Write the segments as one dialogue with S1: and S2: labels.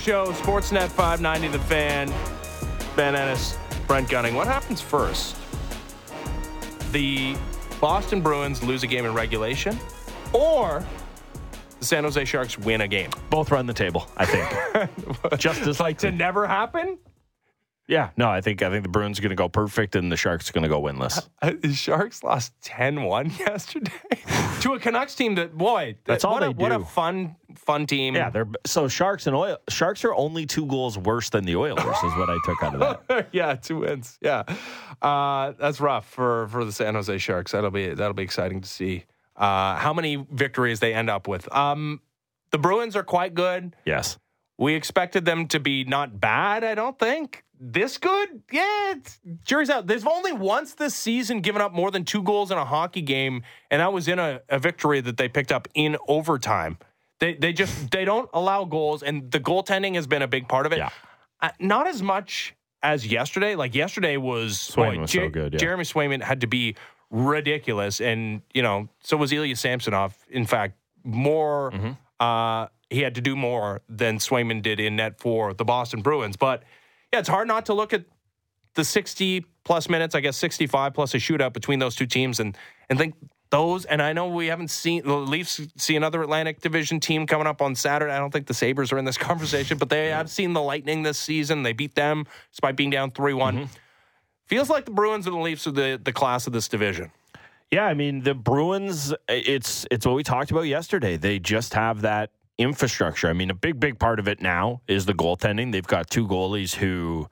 S1: Show, Sportsnet 590, The Fan, Ben Ennis, Brent Gunning. What happens first? The Boston Bruins lose a game in regulation, or the San Jose Sharks win a game?
S2: Both run the table, I think. Just as
S1: like to never happen.
S2: Yeah, no, I think I think the Bruins are going to go perfect and the Sharks are going to go winless.
S1: Uh, the Sharks lost 10-1 yesterday to a Canucks team that boy,
S2: that's all
S1: what
S2: they
S1: a,
S2: do.
S1: What a fun fun team.
S2: Yeah, they're so Sharks and Oil Sharks are only two goals worse than the Oilers is what I took out of that.
S1: yeah, two wins. Yeah. Uh, that's rough for for the San Jose Sharks. That'll be that'll be exciting to see. Uh, how many victories they end up with. Um, the Bruins are quite good.
S2: Yes.
S1: We expected them to be not bad, I don't think this good? Yeah, it's, jury's out. They've only once this season given up more than two goals in a hockey game, and that was in a, a victory that they picked up in overtime. They they just they don't allow goals, and the goaltending has been a big part of it.
S2: Yeah.
S1: Uh, not as much as yesterday. Like yesterday was,
S2: Swayman boy, was so good. Yeah.
S1: Jeremy Swayman had to be ridiculous, and you know so was Ilya Samsonov. In fact, more. Mm-hmm. Uh, he had to do more than Swayman did in net for the Boston Bruins, but yeah, it's hard not to look at the 60 plus minutes, I guess 65 plus a shootout between those two teams and and think those and I know we haven't seen the Leafs see another Atlantic Division team coming up on Saturday. I don't think the Sabres are in this conversation, but they have seen the Lightning this season. They beat them despite being down 3-1. Mm-hmm. Feels like the Bruins and the Leafs are the, the class of this division.
S2: Yeah, I mean the Bruins it's it's what we talked about yesterday. They just have that infrastructure. I mean, a big, big part of it now is the goaltending. They've got two goalies who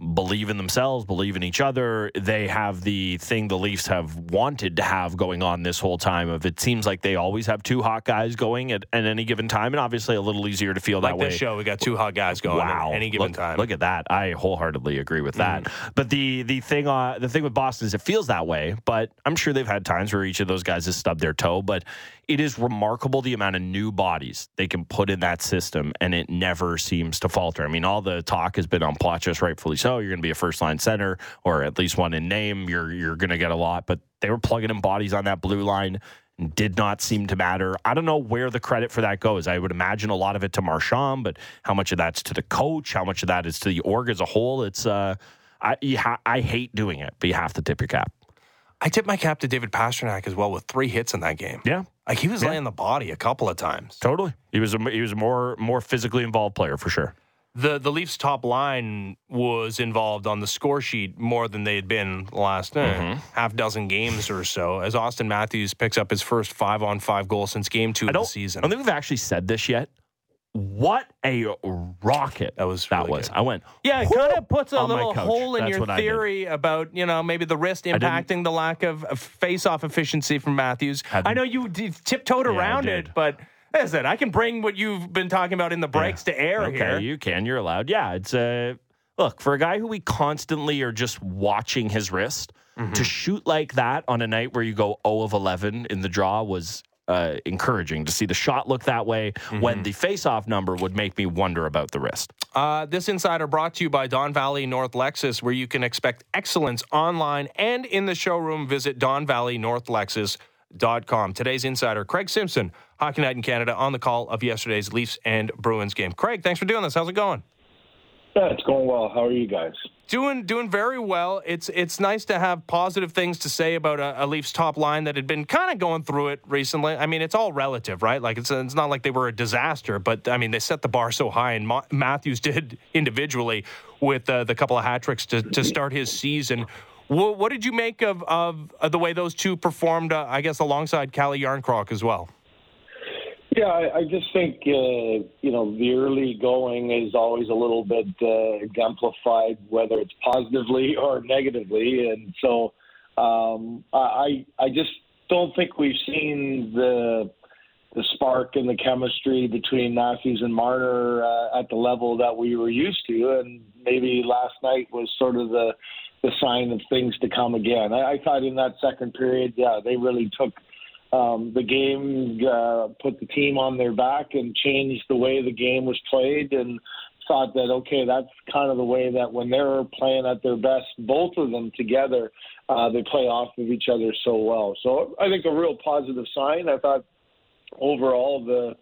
S2: believe in themselves, believe in each other. They have the thing the Leafs have wanted to have going on this whole time of it seems like they always have two hot guys going at, at any given time and obviously a little easier to feel
S1: like
S2: that way.
S1: this show we got two hot guys going
S2: wow.
S1: at any given
S2: look,
S1: time.
S2: Look at that. I wholeheartedly agree with that. Mm. But the the thing uh, the thing with Boston is it feels that way, but I'm sure they've had times where each of those guys has stubbed their toe, but it is remarkable the amount of new bodies they can put in that system, and it never seems to falter. I mean, all the talk has been on Poitras, rightfully so. You're going to be a first line center, or at least one in name. You're you're going to get a lot, but they were plugging in bodies on that blue line. And Did not seem to matter. I don't know where the credit for that goes. I would imagine a lot of it to Marchand, but how much of that's to the coach? How much of that is to the org as a whole? It's uh, I ha- I hate doing it, but you have to tip your cap.
S1: I tip my cap to David Pastrnak as well with three hits in that game.
S2: Yeah,
S1: like he was
S2: yeah.
S1: laying the body a couple of times.
S2: Totally, he was a, he was a more more physically involved player for sure.
S1: The the Leafs top line was involved on the score sheet more than they had been the last eh, mm-hmm. half dozen games or so. As Auston Matthews picks up his first five on five goal since game two of the season.
S2: I don't think we've actually said this yet. What a rocket
S1: that was!
S2: That was.
S1: Good.
S2: I went.
S1: Yeah, it kind of puts a little hole in That's your theory about you know maybe the wrist impacting the lack of, face-off efficiency from Matthews. I know you tiptoed
S2: yeah,
S1: around it, but listen, I can bring what you've been talking about in the breaks yeah. to air
S2: okay,
S1: here.
S2: you can. You're allowed. Yeah, it's a uh, look for a guy who we constantly are just watching his wrist. Mm-hmm. To shoot like that on a night where you go 0 of 11 in the draw was uh, encouraging to see the shot look that way mm-hmm. when the face-off number would make me wonder about the wrist.
S1: Uh, this insider brought to you by Don Valley North Lexus, where you can expect excellence online and in the showroom. Visit Don Valley North Lexus.com. Today's insider, Craig Simpson, Hockey Night in Canada, on the call of yesterday's Leafs and Bruins game. Craig, thanks for doing this. How's it going?
S3: Yeah, it's going well. How are you guys?
S1: Doing doing very well. It's it's nice to have positive things to say about a, a Leafs top line that had been kind of going through it recently. I mean, it's all relative, right? Like it's it's not like they were a disaster, but I mean they set the bar so high, and Ma- Matthews did individually with uh, the couple of hat tricks to to start his season. What, did you make of, of, of the way those two performed? Uh, I guess alongside Calle Jarnkrok as well.
S3: Yeah, I, I just think uh, you know the early going is always a little bit uh, exemplified, whether it's positively or negatively, and so um, I I just don't think we've seen the the spark and the chemistry between Matthews and Marner uh, at the level that we were used to, and maybe last night was sort of the the sign of things to come again. I, I thought in that second period, yeah, they really took um, the game, uh, put the team on their back and changed the way the game was played and thought that, okay, that's kind of the way that when they're playing at their best, both of them together, uh, they play off of each other so well. So I think a real positive sign. I thought overall the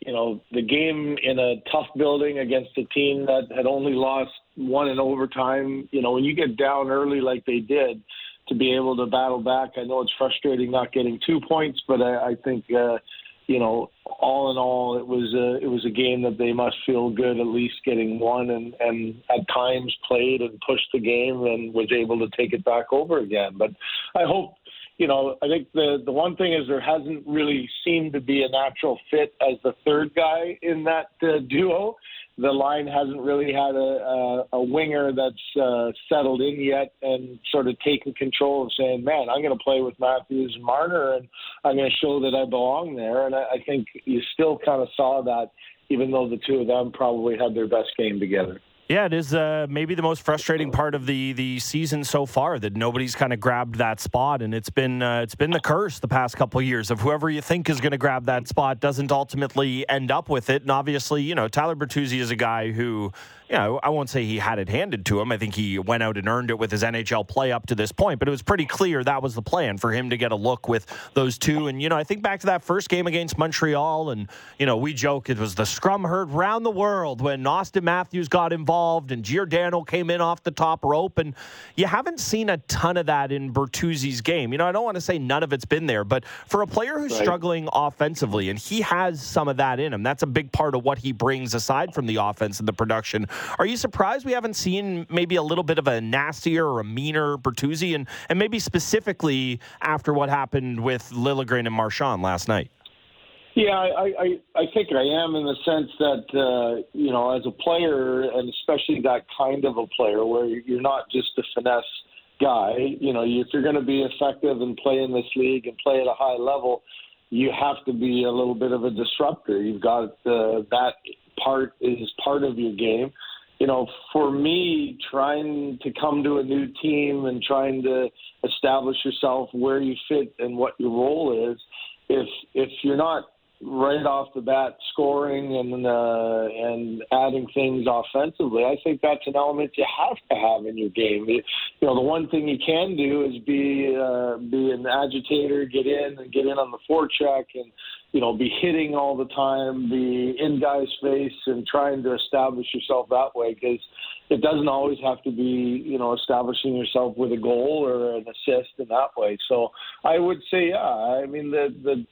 S3: you know, the game in a tough building against a team that had only lost one in overtime, you know, when you get down early like they did, to be able to battle back. I know it's frustrating not getting two points, but I, I think, uh, you know, all in all, it was a it was a game that they must feel good at least getting one, and and at times played and pushed the game and was able to take it back over again. But I hope you know, I think the the one thing is there hasn't really seemed to be a natural fit as the third guy in that uh, duo. The line hasn't really had a a, a winger that's uh, settled in yet and sort of taken control of saying, "Man, I'm going to play with Matthews and Marner, and I'm going to show that I belong there." And I, I think you still kind of saw that, even though the two of them probably had their best game together.
S2: Yeah, it is uh, maybe the most frustrating part of the the season so far that nobody's kind of grabbed that spot, and it's been uh, it's been the curse the past couple of years of whoever you think is going to grab that spot doesn't ultimately end up with it. And obviously, you know, Tyler Bertuzzi is a guy who you know, I won't say he had it handed to him. I think he went out and earned it with his NHL play up to this point, but it was pretty clear that was the plan for him to get a look with those two. And, you know, I think back to that first game against Montreal, and, you know, we joke it was the scrum heard round the world when Auston Matthews got involved and Giordano came in off the top rope. And you haven't seen a ton of that in Bertuzzi's game. You know, I don't want to say none of it's been there, but for a player who's right. struggling offensively, and he has some of that in him, that's a big part of what he brings aside from the offense and the production. Are you surprised we haven't seen maybe a little bit of a nastier or a meaner Bertuzzi, and, and maybe specifically after what happened with Liljegren and Marchand last night?
S3: Yeah, I, I, I think I am in the sense that, uh, you know, as a player, and especially that kind of a player where you're not just a finesse guy, you know, if you're going to be effective and play in this league and play at a high level, you have to be a little bit of a disruptor. You've got uh, that part is part of your game you know, for me, trying to come to a new team and trying to establish yourself where you fit and what your role is, if if you're not right off the bat scoring and uh, and adding things offensively, I think that's an element you have to have in your game. You, you know, the one thing you can do is be uh, be an agitator, get in and get in on the forecheck and you know, be hitting all the time, be in guys' face, and trying to establish yourself that way. Because it doesn't always have to be, you know, establishing yourself with a goal or an assist in that way. So I would say, yeah. I mean, the the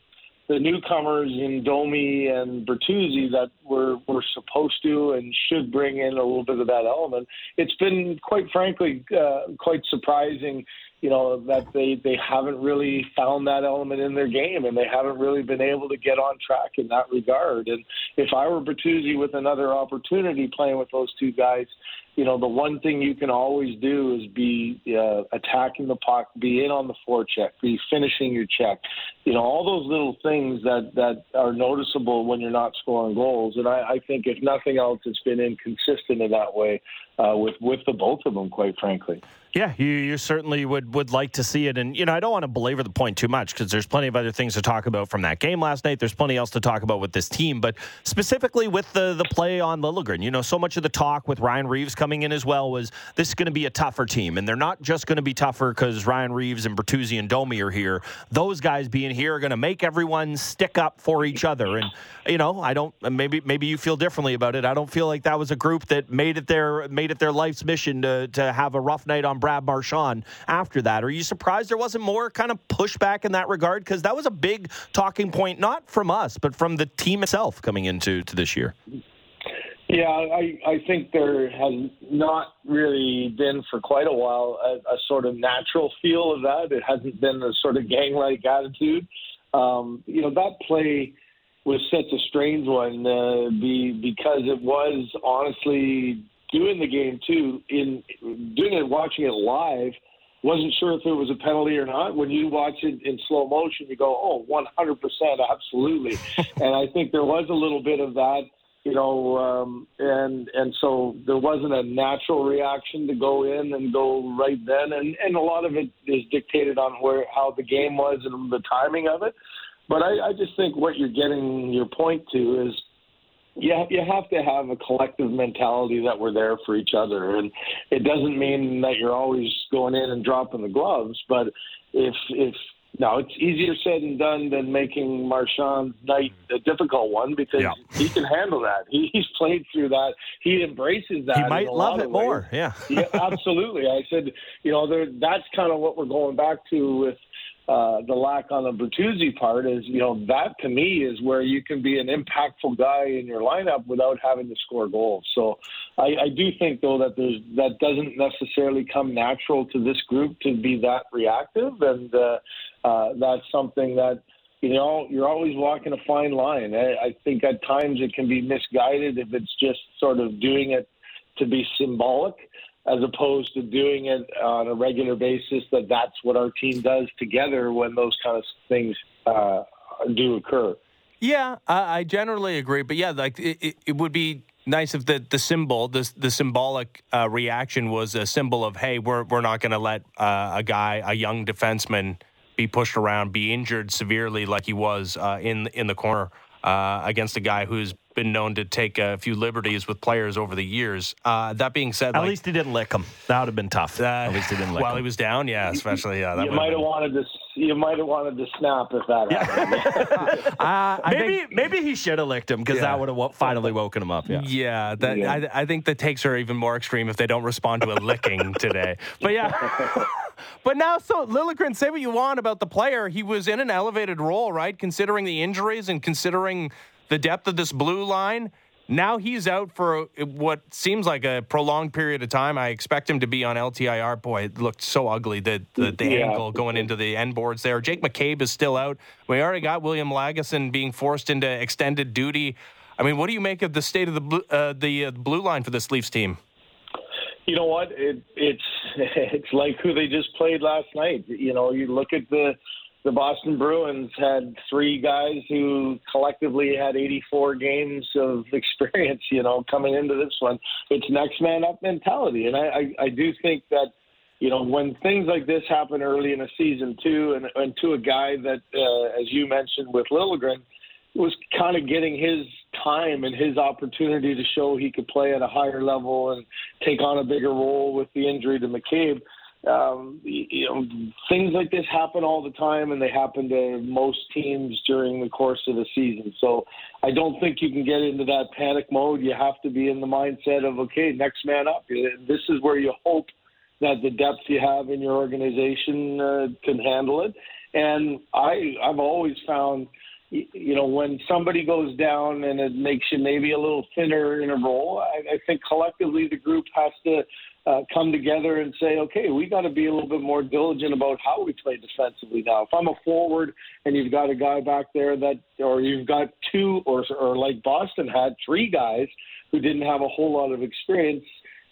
S3: the newcomers in Domi and Bertuzzi that were were supposed to and should bring in a little bit of that element. It's been quite frankly uh, quite surprising you know that they they haven't really found that element in their game and they haven't really been able to get on track in that regard. And if I were Bertuzzi with another opportunity playing with those two guys, you know the one thing you can always do is be uh, attacking the puck, be in on the forecheck, be finishing your check. You know all those little things that that are noticeable when you're not scoring goals. And I, I think if nothing else, it's been inconsistent in that way uh, with with the both of them, quite frankly.
S2: Yeah, you, you certainly would would like to see it, and you know I don't want to belabor the point too much because there's plenty of other things to talk about from that game last night. There's plenty else to talk about with this team, but specifically with the the play on Liljegren, you know, so much of the talk with Ryan Reaves coming in as well was this is going to be a tougher team, and they're not just going to be tougher because Ryan Reaves and Bertuzzi and Domi are here. Those guys being here are going to make everyone stick up for each other, and you know I don't maybe maybe you feel differently about it. I don't feel like that was a group that made it there. made it their life's mission to to have a rough night on Brad Marchand after that. Are you surprised there wasn't more kind of pushback in that regard? Because that was a big talking point, not from us, but from the team itself coming into to this year.
S3: Yeah, I, I think there has not really been for quite a while a, a sort of natural feel of that. It hasn't been a sort of gang like attitude. Um, you know, that play was such a strange one uh, be, because it was honestly doing the game too, in doing it, watching it live, wasn't sure if it was a penalty or not. When you watch it in slow motion, you go, "Oh, 100 percent, absolutely." and I think there was a little bit of that, you know, um, and and so there wasn't a natural reaction to go in and go right then, and and a lot of it is dictated on where how the game was and the timing of it. But I, I just think what you're getting your point to is you you have to have a collective mentality that we're there for each other, and it doesn't mean that you're always going in and dropping the gloves. But if if now it's easier said and done than making Marchand's night a difficult one because
S2: Yeah.
S3: he can handle that. He, he's played through that. He embraces that.
S2: He might love it more. Yeah.
S3: yeah, absolutely. I said, you know, there, that's kind of what we're going back to with uh, the lack on the Bertuzzi part is, you know, that to me is where you can be an impactful guy in your lineup without having to score goals. So I, I do think, though, that there's that doesn't necessarily come natural to this group to be that reactive, and uh, uh, that's something that. You know, you're always walking a fine line. I, I think at times it can be misguided if it's just sort of doing it to be symbolic as opposed to doing it on a regular basis that that's what our team does together when those kind of things uh, do occur.
S1: Yeah, I, I generally agree, but yeah, like it, it, would be nice if the the symbol, the the symbolic uh, reaction was a symbol of hey, we're we're not going to let uh, a guy, a young defenseman, be pushed around, be injured severely like he was uh, in in the corner uh, against a guy who's been known to take a few liberties with players over the years. Uh, that being said,
S2: At
S1: like,
S2: least he didn't lick him. That would have been tough.
S1: uh,
S2: At least he didn't lick
S1: while
S2: him.
S1: he was down, yeah, especially yeah, that
S3: you might have
S1: been-
S3: wanted to. You might have wanted to snap if that happened.
S1: Uh, I
S2: maybe
S1: think-
S2: maybe he should have licked him because
S1: Yeah.
S2: that would have finally woken him up. Yeah.
S1: Yeah, that
S3: Yeah.
S1: I, I think the takes are even more extreme if they don't respond to a licking today. But yeah, but now so Liljegren, say what you want about the player, he was in an elevated role, right? Considering the injuries and considering the depth of this blue line. Now he's out for what seems like a prolonged period of time. I expect him to be on LTIR. Boy, it looked so ugly the the, the
S3: Yeah.
S1: angle going into the end boards there. Jake McCabe is still out. We already got William Lagesson being forced into extended duty. I mean, what do you make of the state of the blue, uh, the uh, blue line for this Leafs team?
S3: You know what? It, it's it's like who they just played last night. You know, you look at the the Boston Bruins had three guys who collectively had 84 games of experience. You know, coming into this one, it's next man up mentality, and I I, I do think that. You know, when things like this happen early in a season too, and, and to a guy that, uh, as you mentioned with Liljegren, was kind of getting his time and his opportunity to show he could play at a higher level and take on a bigger role with the injury to McCabe. Um, you know, things like this happen all the time, and they happen to most teams during the course of the season. So I don't think you can get into that panic mode. You have to be in the mindset of okay, next man up. This is where you hope that the depth you have in your organization uh, can handle it. And I, I've always found you know, when somebody goes down and it makes you maybe a little thinner in a role, I, I think collectively the group has to uh, come together and say, okay, we got to be a little bit more diligent about how we play defensively now. If I'm a forward and you've got a guy back there that, or you've got two, or, or like Boston had three guys who didn't have a whole lot of experience,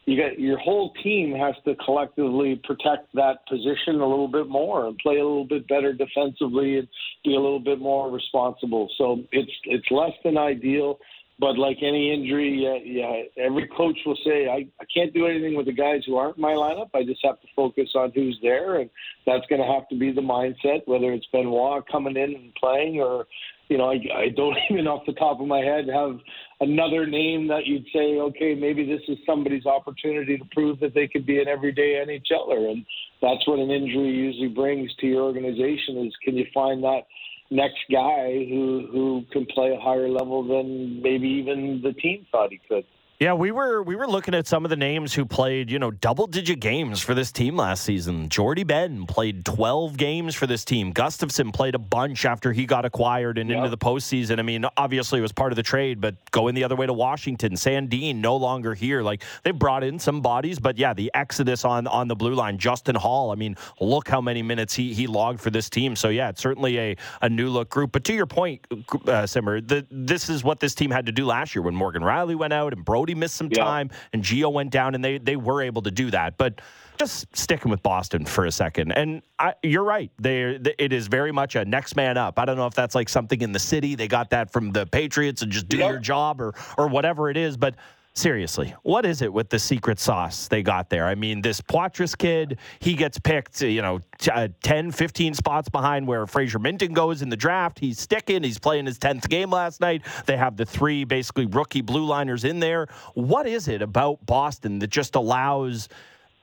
S3: you got your whole team has to collectively protect that position a little bit more and play a little bit better defensively and be a little bit more responsible. So it's it's less than ideal, but like any injury, yeah, yeah every coach will say I, I can't do anything with the guys who aren't in my lineup. I just have to focus on who's there, and that's going to have to be the mindset. Whether it's Benoit coming in and playing, or you know, I, I don't even off the top of my head have another name that you'd say, okay, maybe this is somebody's opportunity to prove that they could be an everyday NHLer, and that's what an injury usually brings to your organization. Is can you find that next guy who who can play a higher level than maybe even the team thought he could?
S2: Yeah, we were we were looking at some of the names who played, you know, double digit games for this team last season. Jordie Benn played 12 games for this team. Gustafsson played a bunch after he got acquired and into the postseason. I mean, obviously it was part of the trade, but going the other way to Washington, Sandin no longer here. Like they brought in some bodies, but yeah, the exodus on on the blue line, Justin Holl. I mean, look how many minutes he he logged for this team. So yeah, it's certainly a a new look group. But to your point, uh, Simmer, the, this is what this team had to do last year when Morgan Rielly went out and Brodie missed some
S3: Yeah.
S2: time and Gio went down, and they they were able to do that. But just sticking with Boston for a second, and I, you're right. They it is very much a next man up. I don't know if that's like something in the city. They got that from the Patriots and just do
S3: Yep.
S2: your job or or whatever it is, but. Seriously, what is it with the secret sauce they got there? I mean, this Poitras kid, he gets picked, you know, t- uh, 10, 15 spots behind where Fraser Minten goes in the draft. He's sticking. He's playing his 10th game last night. They have the three basically rookie blue liners in there. What is it about Boston that just allows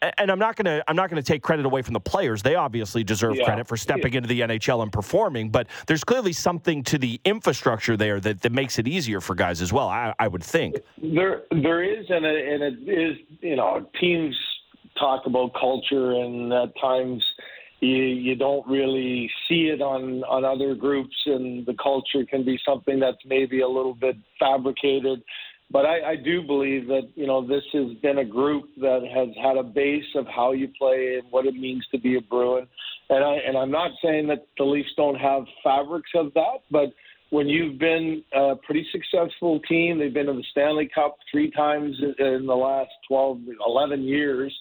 S2: and I'm not gonna I'm not gonna take credit away from the players. They obviously deserve yeah. credit for stepping into the NHL and performing, but there's clearly something to the infrastructure there that, that makes it easier for guys as well. I, I would think
S3: there there is, and it, and it is you know teams talk about culture, and at times you you don't really see it on on other groups, and the culture can be something that's maybe a little bit fabricated. But I, I do believe that you know this has been a group that has had a base of how you play and what it means to be a Bruin, and I and I'm not saying that the Leafs don't have fabrics of that, but when you've been a pretty successful team, they've been to the Stanley Cup three times in the last 12, 11 years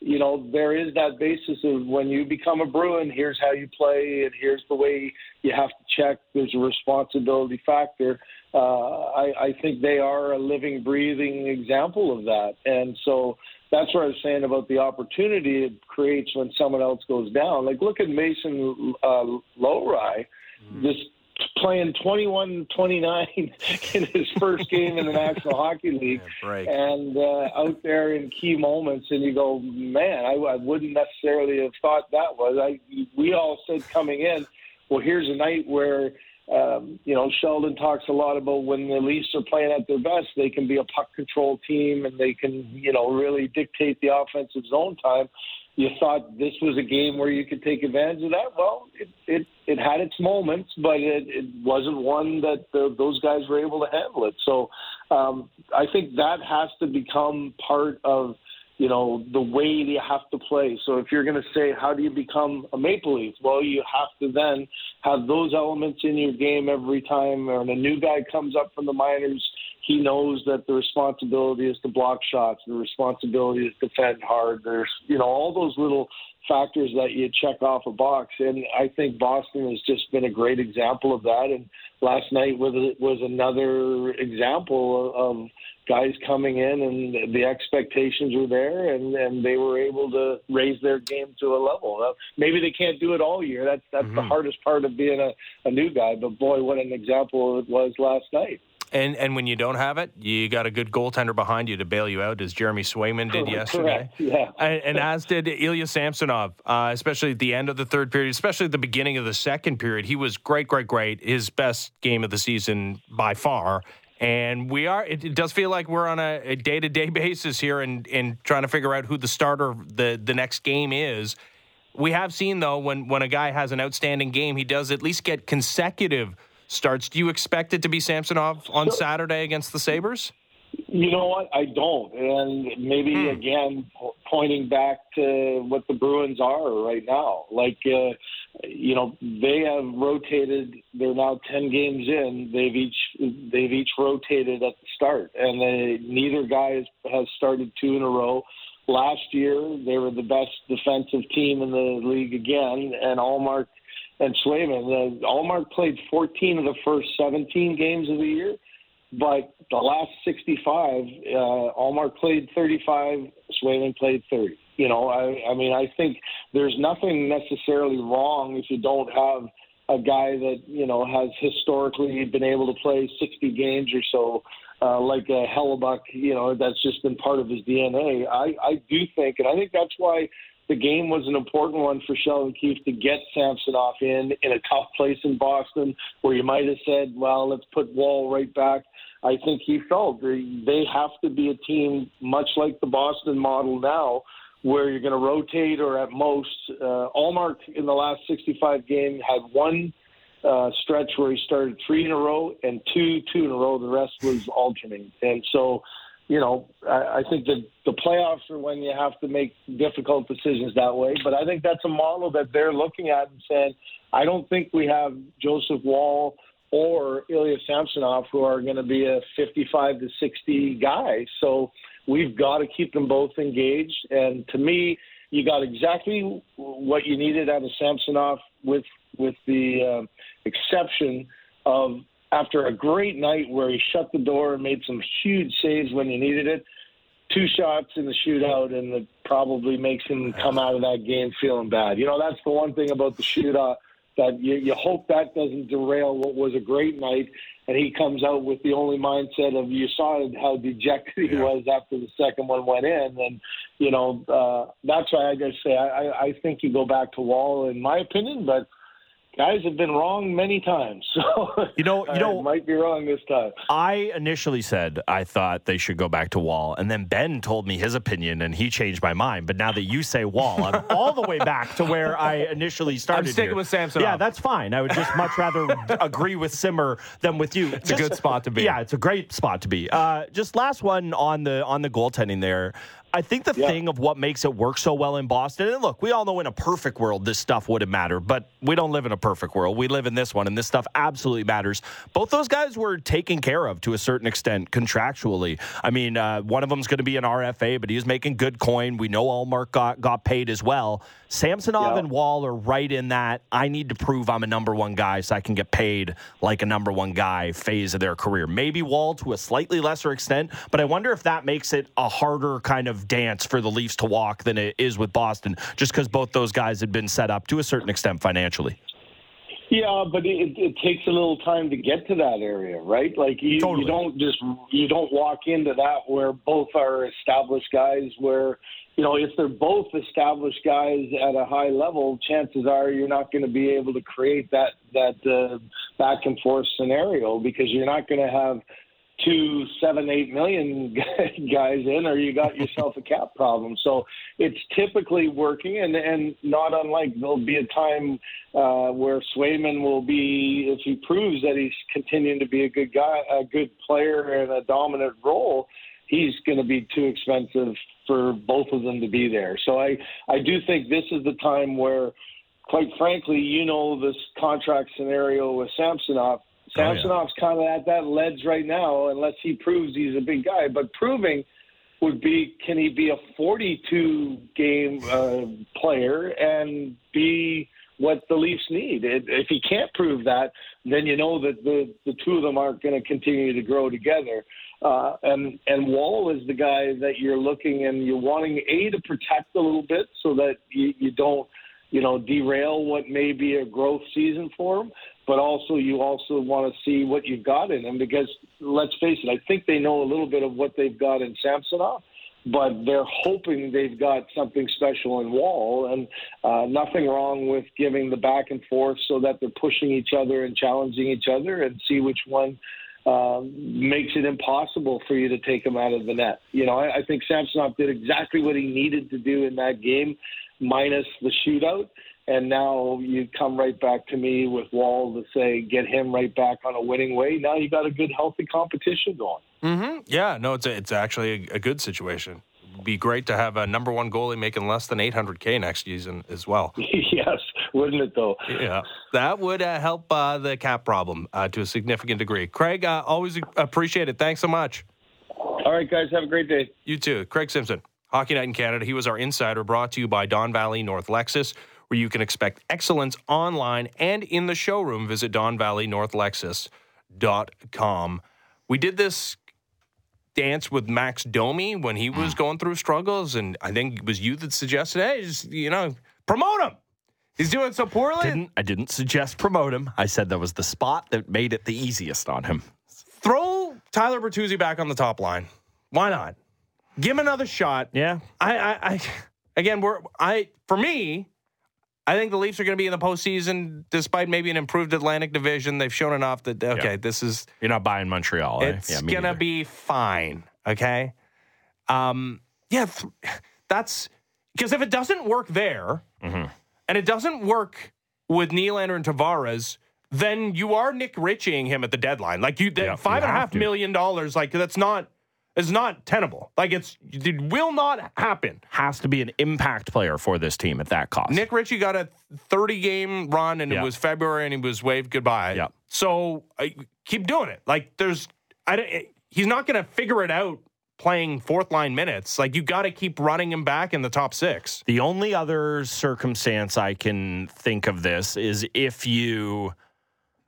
S3: you know, there is that basis of when you become a Bruin, here's how you play, and here's the way you have to check. There's a responsibility factor. Uh, I, I think they are a living, breathing example of that. And so that's what I was saying about the opportunity it creates when someone else goes down. Like, look at Mason uh, Lohrei. Mm. This playing 21 29 in his first game in the National Hockey League
S1: yeah,
S3: and uh, out there in key moments. And you go, man, I, I wouldn't necessarily have thought that was. I We all said coming in, well, here's a night where. Um, you know, Sheldon talks a lot about when the Leafs are playing at their best, they can be a puck control team and they can, you know, really dictate the offensive zone time you thought this was a game where you could take advantage of that. Well, it it, it had its moments, but it, it wasn't one that the, those guys were able to handle it. So um, I think that has to become part of you know the way you have to play. So if you're going to say how do you become a Maple Leaf, well, you have to then have those elements in your game every time. When a new guy comes up from the minors he knows that the responsibility is to block shots, the responsibility is to defend hard. There's, you know, all those little factors that you check off a box. And I think Boston has just been a great example of that. And last night was, was another example of guys coming in and the expectations were there and, and they were able to raise their game to a level. maybe they can't do it all year. That's, that's mm-hmm. the hardest part of being a, a new guy. But boy, what an example it was last night.
S1: And and when you don't have it, you got a good goaltender behind you to bail you out, as Jeremy Swayman did yesterday.
S3: Yeah.
S1: And, and, as did Ilya Samsonov, uh, especially at the end of the third period, especially at the beginning of the second period. He was great, great, great. His best game of the season by far. And we are. It, it does feel like we're on a day to day basis here, and and trying to figure out who the starter the the next game is. We have seen though when when a guy has an outstanding game, he does at least get consecutive starts. Do you expect it to be Samsonov on Saturday against the Sabres?
S3: You know what? I don't. And maybe, hmm. again, pointing back to what the Bruins are right now. Like, uh, you know, they have rotated. They're now 10 games in. They've each they've each rotated at the start. And they, neither guy has, has started two in a row. Last year, they were the best defensive team in the league again. And Ullmark and Swayman. Uh, Ullmark played 14 of the first 17 games of the year, but the last 65, uh, Ullmark played 35, Swayman played 30. You know, I, I mean, I think there's nothing necessarily wrong if you don't have a guy that you know has historically been able to play 60 games or so. Uh, like a Hellebuyck, you know, that's just been part of his DNA. I, I do think, and I think that's why the game was an important one for Sheldon Keefe to get Samsonov in in a tough place in Boston where you might have said, well, let's put Woll right back. I think he felt they have to be a team much like the Boston model now, where you're going to rotate or at most. Uh, Ullmark in the last 65 game had one uh, stretch where he started three in a row and two two in a row. The rest was alternating, and so you know, I, I think that the playoffs are when you have to make difficult decisions that way. But I think that's a model that they're looking at and saying, I don't think we have Joseph Woll or Ilya Samsonov who are going to be a 55 to 60 guy. So we've got to keep them both engaged. And to me, you got exactly what you needed out of Samsonov, with with the uh, exception of after a great night where he shut the door and made some huge saves when he needed it. Two shots in the shootout, and it probably makes him come out of that game feeling bad. You know, that's the one thing about the shootout, that you, you hope that doesn't derail what was a great night. And he comes out with the only mindset of you saw how dejected he
S1: Yeah.
S3: was after the second one went in, and you know uh, that's why I just say I, I, I think you go back to Woll in my opinion, but guys have been wrong many times, so
S2: You know- you
S3: I
S2: know-
S3: might be wrong this time.
S2: I initially said I thought they should go back to Woll, and then Ben told me his opinion, and he changed my mind. But now that you say Woll, I'm all the way back to where I initially started.
S1: I'm sticking
S2: here.
S1: with Samsonov.
S2: Yeah, that's fine. I would just much rather agree with Simmer than with you. It's
S1: a good spot to be.
S2: Yeah, it's a great spot to be. Uh, just last one on the on the goaltending there. I think the
S3: Yeah.
S2: thing of what makes it work so well in Boston, and look, we all know in a perfect world this stuff wouldn't matter, but we don't live in a perfect world. We live in this one, and this stuff absolutely matters. Both those guys were taken care of to a certain extent contractually. I mean, uh, one of them's going to be an RFA, but he's making good coin. We know Ullmark got, got paid as well. Samsonov
S3: Yeah.
S2: and Woll are right in that I need to prove I'm a number one guy so I can get paid like a number one guy phase of their career. Maybe Woll to a slightly lesser extent, but I wonder if that makes it a harder kind of dance for the Leafs to walk than it is with Boston, just because both those guys had been set up to a certain extent financially.
S3: Yeah, but it, it takes a little time to get to that area, right? Like you,
S2: Totally.
S3: you don't just you don't walk into that where both are established guys. Where you know if they're both established guys at a high level, chances are you're not going to be able to create that that uh, back and forth scenario because you're not going to have two seven eight million guys in or you got yourself a cap problem. So it's typically working and and not unlike there'll be a time uh where Swayman will be if he proves that he's continuing to be a good guy a good player and a dominant role he's going to be too expensive for both of them to be there. So i i do think this is the time where quite frankly you know this contract scenario with Samsonov
S2: Oh, yeah.
S3: Kind of at that ledge right now, unless he proves he's a big guy. But proving would be can he be a 42 game uh, player and be what the Leafs need? It, if he can't prove that, then you know that the the two of them aren't going to continue to grow together. Uh, and and Woll is the guy that you're looking and you're wanting a to protect a little bit so that you, you don't you know derail what may be a growth season for him but also you also want to see what you've got in him because let's face it, I think they know a little bit of what they've got in Samsonov, but they're hoping they've got something special in Woll, and uh, nothing wrong with giving the back and forth so that they're pushing each other and challenging each other and see which one. Um, makes it impossible for you to take him out of the net. You know, I, I think Samsonov did exactly what he needed to do in that game, minus the shootout and now you come right back to me with Woll to say get him right back on a winning way. Now you got a good, healthy competition going.
S1: Mm-hmm. Yeah, no, it's a, it's actually a, a good situation. Be great to have a number one goalie making less than 800k next season as well.
S3: yes, wouldn't it though?
S1: Yeah, that would uh, help uh, the cap problem uh, to a significant degree. Craig, uh, always appreciate it. Thanks so much.
S3: All right, guys, have a great day.
S1: You too. Craig Simpson, Hockey Night in Canada. He was our insider brought to you by Don Valley North Lexus, where you can expect excellence online and in the showroom. Visit donvalleynorthlexus.com. We did this dance with Max Domi when he was going through struggles, and I think it was you that suggested, hey, just, you know, promote him. He's doing so poorly.
S2: Didn't I didn't suggest promote him. I said that was the spot that made it the easiest on him.
S1: Throw Tyler Bertuzzi back on the top line. Why not? Give him another shot.
S2: Yeah.
S1: I, I, I again, we're I for me, I think the Leafs are going to be in the postseason despite maybe an improved Atlantic Division. They've shown enough that okay,
S2: Yeah.
S1: this is
S2: You're not buying Montreal. eh?
S1: it's
S2: Yeah,
S1: gonna be fine. Okay, um, yeah, th- that's because if it doesn't work there,
S2: Mm-hmm.
S1: and it doesn't work with Nylander and Tavares. Then you are Nick Ritchieing him at the deadline. Like you, that
S2: Yeah,
S1: five
S2: you
S1: and a half
S2: to.
S1: million dollars. Like that's not, is not tenable. Like it's, it will not happen.
S2: has to be an impact player for this team at that cost.
S1: Nick Ritchie got a 30 game run and
S2: Yeah.
S1: it was February and he was waved goodbye.
S2: Yeah.
S1: So I, keep doing it. Like there's, I don't, eh, he's not going to figure it out playing fourth line minutes. Like you got to keep running him back in the top six.
S2: The only other circumstance I can think of this is if you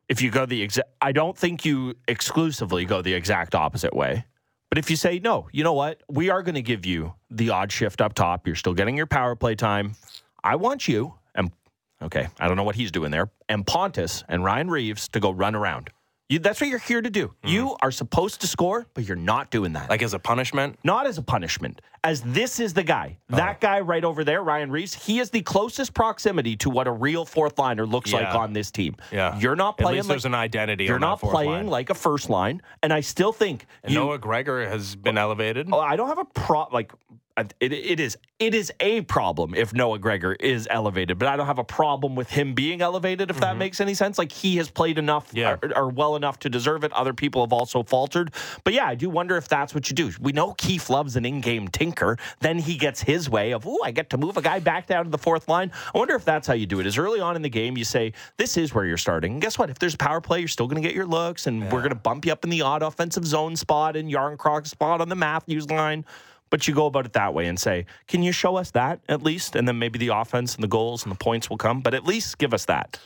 S2: if you go the exact I don't think you exclusively go the exact opposite way. But if you say no, you know what? We are going to give you the odd shift up top. You're still getting your power play time. I want you and Okay, I don't know what he's doing there. And Pontus and Ryan Reaves to go run around. You, that's what you're here to do. Mm-hmm. You are supposed to score, but you're not doing that.
S1: Like as a punishment?
S2: not as a punishment, as this is the guy. That guy right over there, Ryan Reaves, he is the closest proximity to what a real fourth liner looks like on this team.
S1: Yeah.
S2: You're not
S1: At
S2: playing
S1: least
S2: like
S1: there's an identity
S2: you're
S1: on
S2: not
S1: fourth
S2: playing
S1: line.
S2: like a first line, and I still think you,
S1: Noah Gregor has been elevated.
S2: Oh, I don't have a pro like it, it is it is a problem if Noah Gregor is elevated, but I don't have a problem with him being elevated if that makes any sense. Like he has played enough
S1: Mm-hmm. Yeah.
S2: or, or well enough to deserve it. Other people have also faltered, but yeah, I do wonder if that's what you do. We know Keefe loves an in-game tinker. Then he gets his way of, oh, I get to move a guy back down to the fourth line. I wonder if that's how you do it. Is early on in the game you say this is where you're starting. And guess what? If there's a power play, you're still going to get your looks, and we're going to bump you up in the odd offensive zone spot and Jarnkrok spot on the Matthews line. But you go about it that way and say, can you show us that at least? And then maybe the offense and the goals and the points will come, but at least give us that.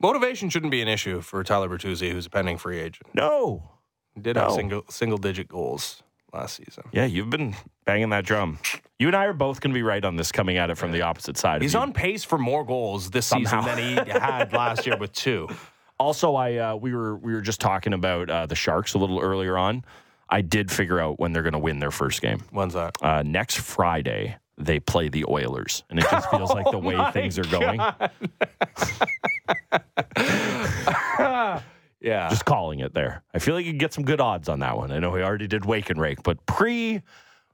S1: Motivation shouldn't be an issue for Tyler Bertuzzi, who's a pending free agent.
S2: No.
S1: He did have single single digit goals last season.
S2: Yeah, you've been banging that drum. You and I are both going to be right on this coming at it from the opposite side. of
S1: He's on pace for more goals this
S2: Somehow.
S1: season than he had last year with two.
S2: Also, I uh, we were we were just talking about uh, the Sharks a little earlier on. I did figure out when they're going to win their first game.
S1: When's that?
S2: Uh, next Friday, they play the Oilers, and it just feels like the way things are going.
S1: Yeah.
S2: Just calling it there. I feel like you can get some good odds on that one. I know we already did Wake and Rake, but pre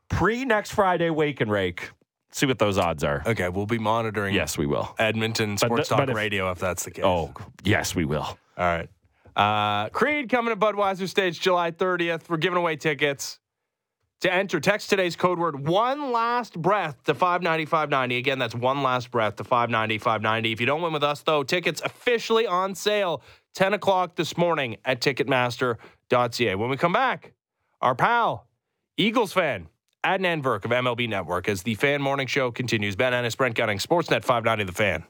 S2: pre next Friday Wake and Rake, see what those odds are.
S1: okay, we'll be monitoring
S2: Yes, we will.
S1: Edmonton
S2: But
S1: Sports
S2: the-
S1: Talk
S2: but if-
S1: Radio if that's the case.
S2: Oh, yes, we will.
S1: All right. Uh, Creed coming to Budweiser Stage July 30th. We're giving away tickets. To enter, text today's code word one last breath to 59590. Again, that's one last breath to 59590. If you don't win with us, though, tickets officially on sale 10 o'clock this morning at Ticketmaster.ca. When we come back, our pal, Eagles fan, Adnan Virk of MLB Network, as the Fan Morning Show continues. Ben Ennis, Brent Gunning, Sportsnet 590 The Fan.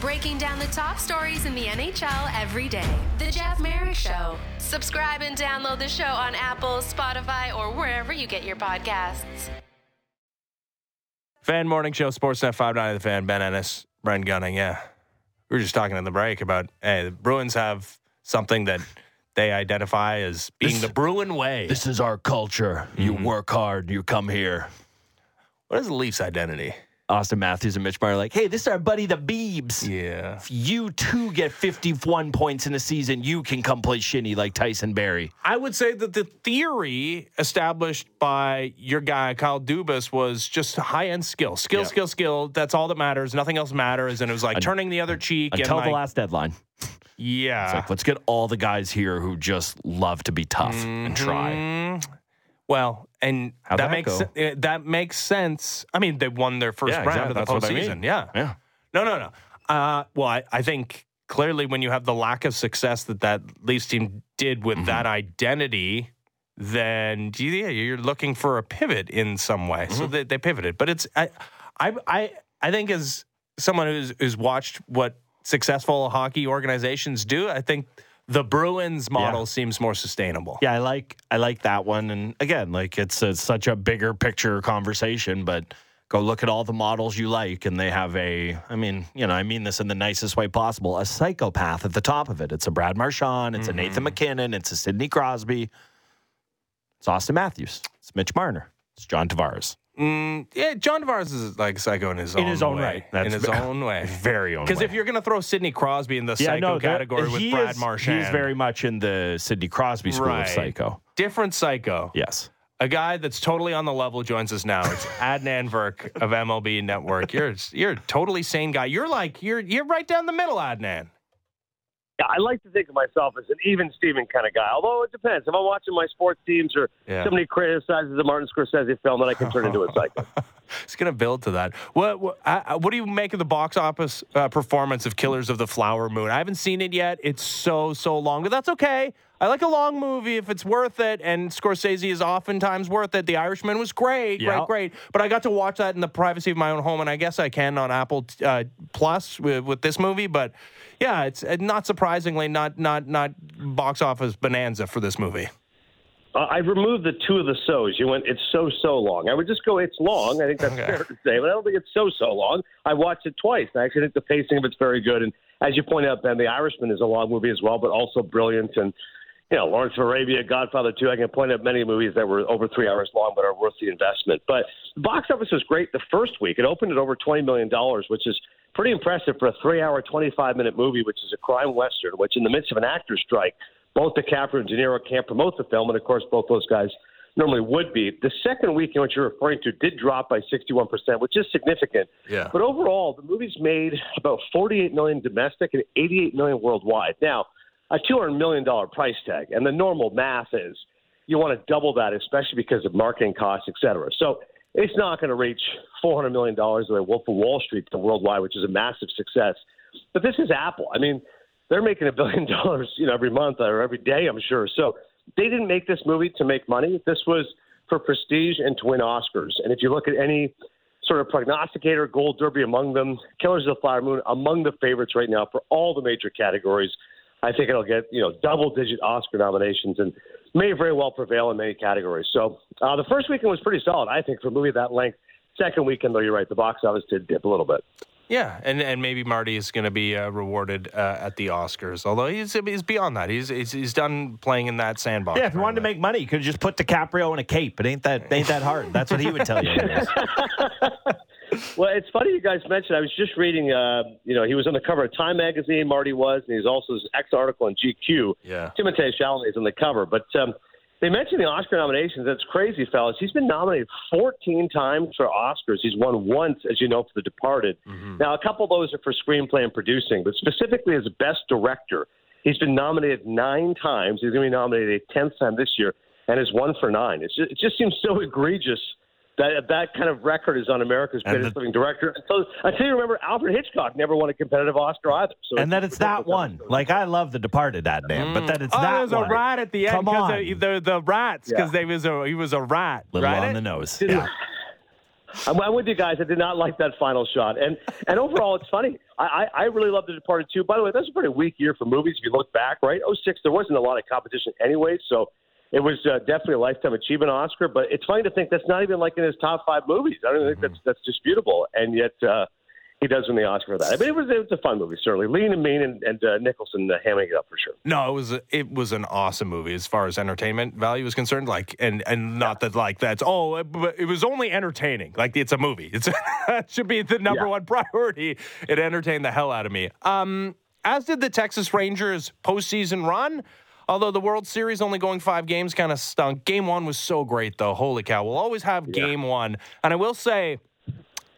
S4: Breaking down the top stories in the NHL every day. The Jeff Marek Show. Subscribe and download the show on Apple, Spotify, or wherever you get your podcasts.
S1: Fan Morning Show, Sportsnet 590 The Fan, Ben Ennis, Brent Gunning. Yeah. We were just talking in the break about, hey, the Bruins have something that they identify as being
S2: This-
S1: the Bruin way.
S2: This is our culture. You mm-hmm. work hard, you come here.
S1: what is the Leafs' identity?
S2: Auston Matthews and Mitch are like, hey, this is our buddy the Beebs.
S1: Yeah.
S2: If you too get 51 points in a season, you can come play shinny like Tyson Barrie.
S1: I would say that the theory established by your guy, Kyle Dubas, was just high end skill. Skill,
S2: Yeah.
S1: skill, skill. That's all that matters. Nothing else matters. And it was like turning the other cheek.
S2: Until
S1: and
S2: the
S1: like,
S2: last deadline.
S1: Yeah.
S2: It's like, let's get all the guys here who just love to be tough and try.
S1: Mm-hmm. Well, and
S2: How'd
S1: that
S2: that
S1: makes
S2: go?
S1: uh, that makes sense. I mean, they won their first
S2: Yeah,
S1: round
S2: exactly.
S1: of the
S2: That's what I
S1: postseason.
S2: mean.
S1: Yeah.
S2: Yeah.
S1: No, no, no. Uh, well, I, I think clearly when you have the lack of success that that Leafs team did with
S2: Mm-hmm.
S1: that identity, then yeah, you're looking for a pivot in some way.
S2: Mm-hmm.
S1: So they, they pivoted. But it's I, I, I, I think as someone who's who's watched what successful hockey organizations do, I think the Bruins model seems more sustainable.
S2: Yeah, I like I like that one. And again, like it's, it's such a bigger picture conversation, but go look at all the models you like, and they have a. I mean, you know, I mean this in the nicest way possible. A psychopath at the top of it. It's a Brad Marchand. It's a mm-hmm. Nathan MacKinnon. It's a Sidney Crosby. It's Auston Matthews. It's Mitch Marner. It's John Tavares.
S1: Mm, yeah, John Tavares is like psycho in his own
S2: In his own
S1: way.
S2: right. That's
S1: in his
S2: ve-
S1: own way.
S2: Very own.
S1: Because
S2: way.
S1: if you're going to throw Sidney Crosby in the psycho
S2: no, there-
S1: category with
S2: he
S1: Brad
S2: is-
S1: Marchand,
S2: he's very much in the Sidney Crosby school
S1: Right.
S2: of psycho.
S1: different psycho.
S2: Yes.
S1: A guy that's totally on the level joins us now. It's Adnan Virk of MLB Network. You're you're a totally sane guy. You're like you're you're right down the middle, Adnan.
S5: Yeah, I like to think of myself as an even Steven kind of guy. Although it depends. If I'm watching my sports teams or
S1: Yeah.
S5: somebody criticizes the Martin Scorsese film, then I can turn into a psycho.
S1: It's going to build to that. What what, uh, what do you make of the box office uh, performance of Killers of the Flower Moon? I haven't seen it yet. It's so so long, but that's okay. I like a long movie if it's worth it, and Scorsese is oftentimes worth it. The Irishman was great,
S2: Yeah.
S1: great, great. But I got to watch that in the privacy of my own home, and I guess I can on Apple uh, Plus with, with this movie. But yeah, it's uh, not surprisingly not not not box office bonanza for this movie.
S5: Uh, I removed the two of the so's. You went, it's so, so long. I would just go, it's long. I think that's
S1: Okay.
S5: fair to say, but I don't think it's so, so long. I watched it twice. I actually think the pacing of it's very good. And as you point out, Ben, The Irishman is a long movie as well, but also brilliant. And, you know, Lawrence of Arabia, Godfather 2, I can point out many movies that were over three hours long but are worth the investment. But the box office was great the first week. It opened at over $20 million, which is pretty impressive for a three hour, 25 minute movie, which is a crime western, which in the midst of an actor's strike, both DiCaprio and De Niro can't promote the film, and of course, both those guys normally would be. The second week in which you're referring to did drop by 61%, which is significant.
S1: Yeah.
S5: But overall, the movie's made about 48 million domestic and 88 million worldwide. Now, a 200 million dollar price tag, and the normal math is you want to double that, especially because of marketing costs, et cetera. So it's not going to reach 400 million dollars the way Wolf of Wall Street did worldwide, which is a massive success. But this is Apple. I mean, they're making a billion dollars, you know, every month or every day, I'm sure. So they didn't make this movie to make money. This was for prestige and to win Oscars. And if you look at any sort of prognosticator, Gold Derby among them, Killers of the Flower Moon among the favorites right now for all the major categories. I think it'll get you know double digit Oscar nominations and may very well prevail in many categories. So uh, the first weekend was pretty solid, I think, for a movie that length. Second weekend, though, you're right, the box office did dip a little bit.
S1: Yeah, and, and maybe Marty is going to be uh, rewarded uh, at the Oscars. Although he's he's beyond that. He's he's, he's done playing in that sandbox.
S2: Yeah, if you wanted to make money, you could just put DiCaprio in a cape. It ain't that ain't that hard. That's what he would tell you. anyways.
S5: Well, it's funny you guys mentioned. I was just reading. Uh, you know, he was on the cover of Time magazine. Marty was, and he's also his ex article in GQ.
S1: Yeah.
S5: Timothée Chalamet is on the cover, but um, they mentioned the Oscar nominations. That's crazy, fellas. He's been nominated 14 times for Oscars. He's won once, as you know, for The Departed. Mm-hmm. Now, a couple of those are for screenplay and producing, but specifically as Best Director, he's been nominated nine times. He's going to be nominated a tenth time this year, and has won for nine. It's just, it just seems so egregious that that kind of record is on America's
S2: And
S5: greatest
S2: the-
S5: living director. Until, until you remember, Alfred Hitchcock never won a competitive Oscar either. So
S2: and that it's that one. Like I love The Departed, that damn, but mm. that it's
S1: Oh,
S2: that
S1: there's
S2: one.
S1: a rat at the end
S2: Come
S1: because
S2: on.
S1: the, the the rats because
S5: Yeah.
S1: they was a he was a rat.
S2: little
S1: right?
S2: on the nose. Yeah.
S5: I'm, I'm with you guys. I did not like that final shot, and and overall, it's funny. I, I, I really love The Departed too. By the way, that's a pretty weak year for movies if you look back, right? Oh six, there wasn't a lot of competition anyway, so it was uh, definitely a lifetime achievement Oscar. But it's funny to think that's not even like in his top five movies. I don't even think that's that's disputable, and yet uh, he does win the Oscar for that. I mean, it was it was a fun movie, certainly. Lean and Mean and, and uh, Nicholson uh, hamming it up for sure.
S1: No, it was a- it was an awesome movie as far as entertainment value is concerned. Like, and and not that like that's oh, but it was only entertaining. Like it's a movie. It's that should be the number
S5: Yeah.
S1: one priority. It entertained the hell out of me. Um, as did the Texas Rangers postseason run. Although the World Series only going five games kind of stunk. Game one was so great though. Holy cow! We'll always have game one, and I will say.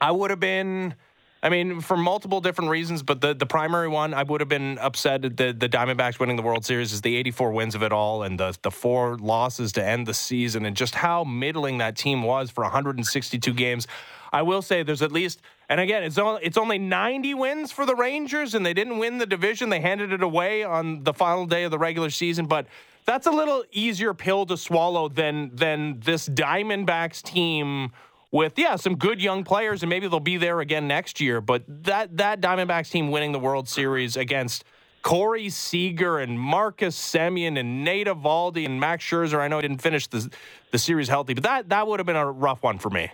S1: I would have been. I mean, for multiple different reasons, but the, the primary one, I would have been upset at the, the Diamondbacks winning the World Series is the 84 wins of it all and the, the four losses to end the season and just how middling that team was for 162 games. I will say there's at least, and again, it's only, it's only 90 wins for the Rangers and they didn't win the division. They handed it away on the final day of the regular season, but that's a little easier pill to swallow than than this Diamondbacks team with yeah some good young players and maybe they'll be there again next year. But that that Diamondbacks team winning the World Series against Corey Seager and Marcus Semien and Nate Eovaldi and Max Scherzer. I know he didn't finish the the series healthy, but that that would have been a rough one for me.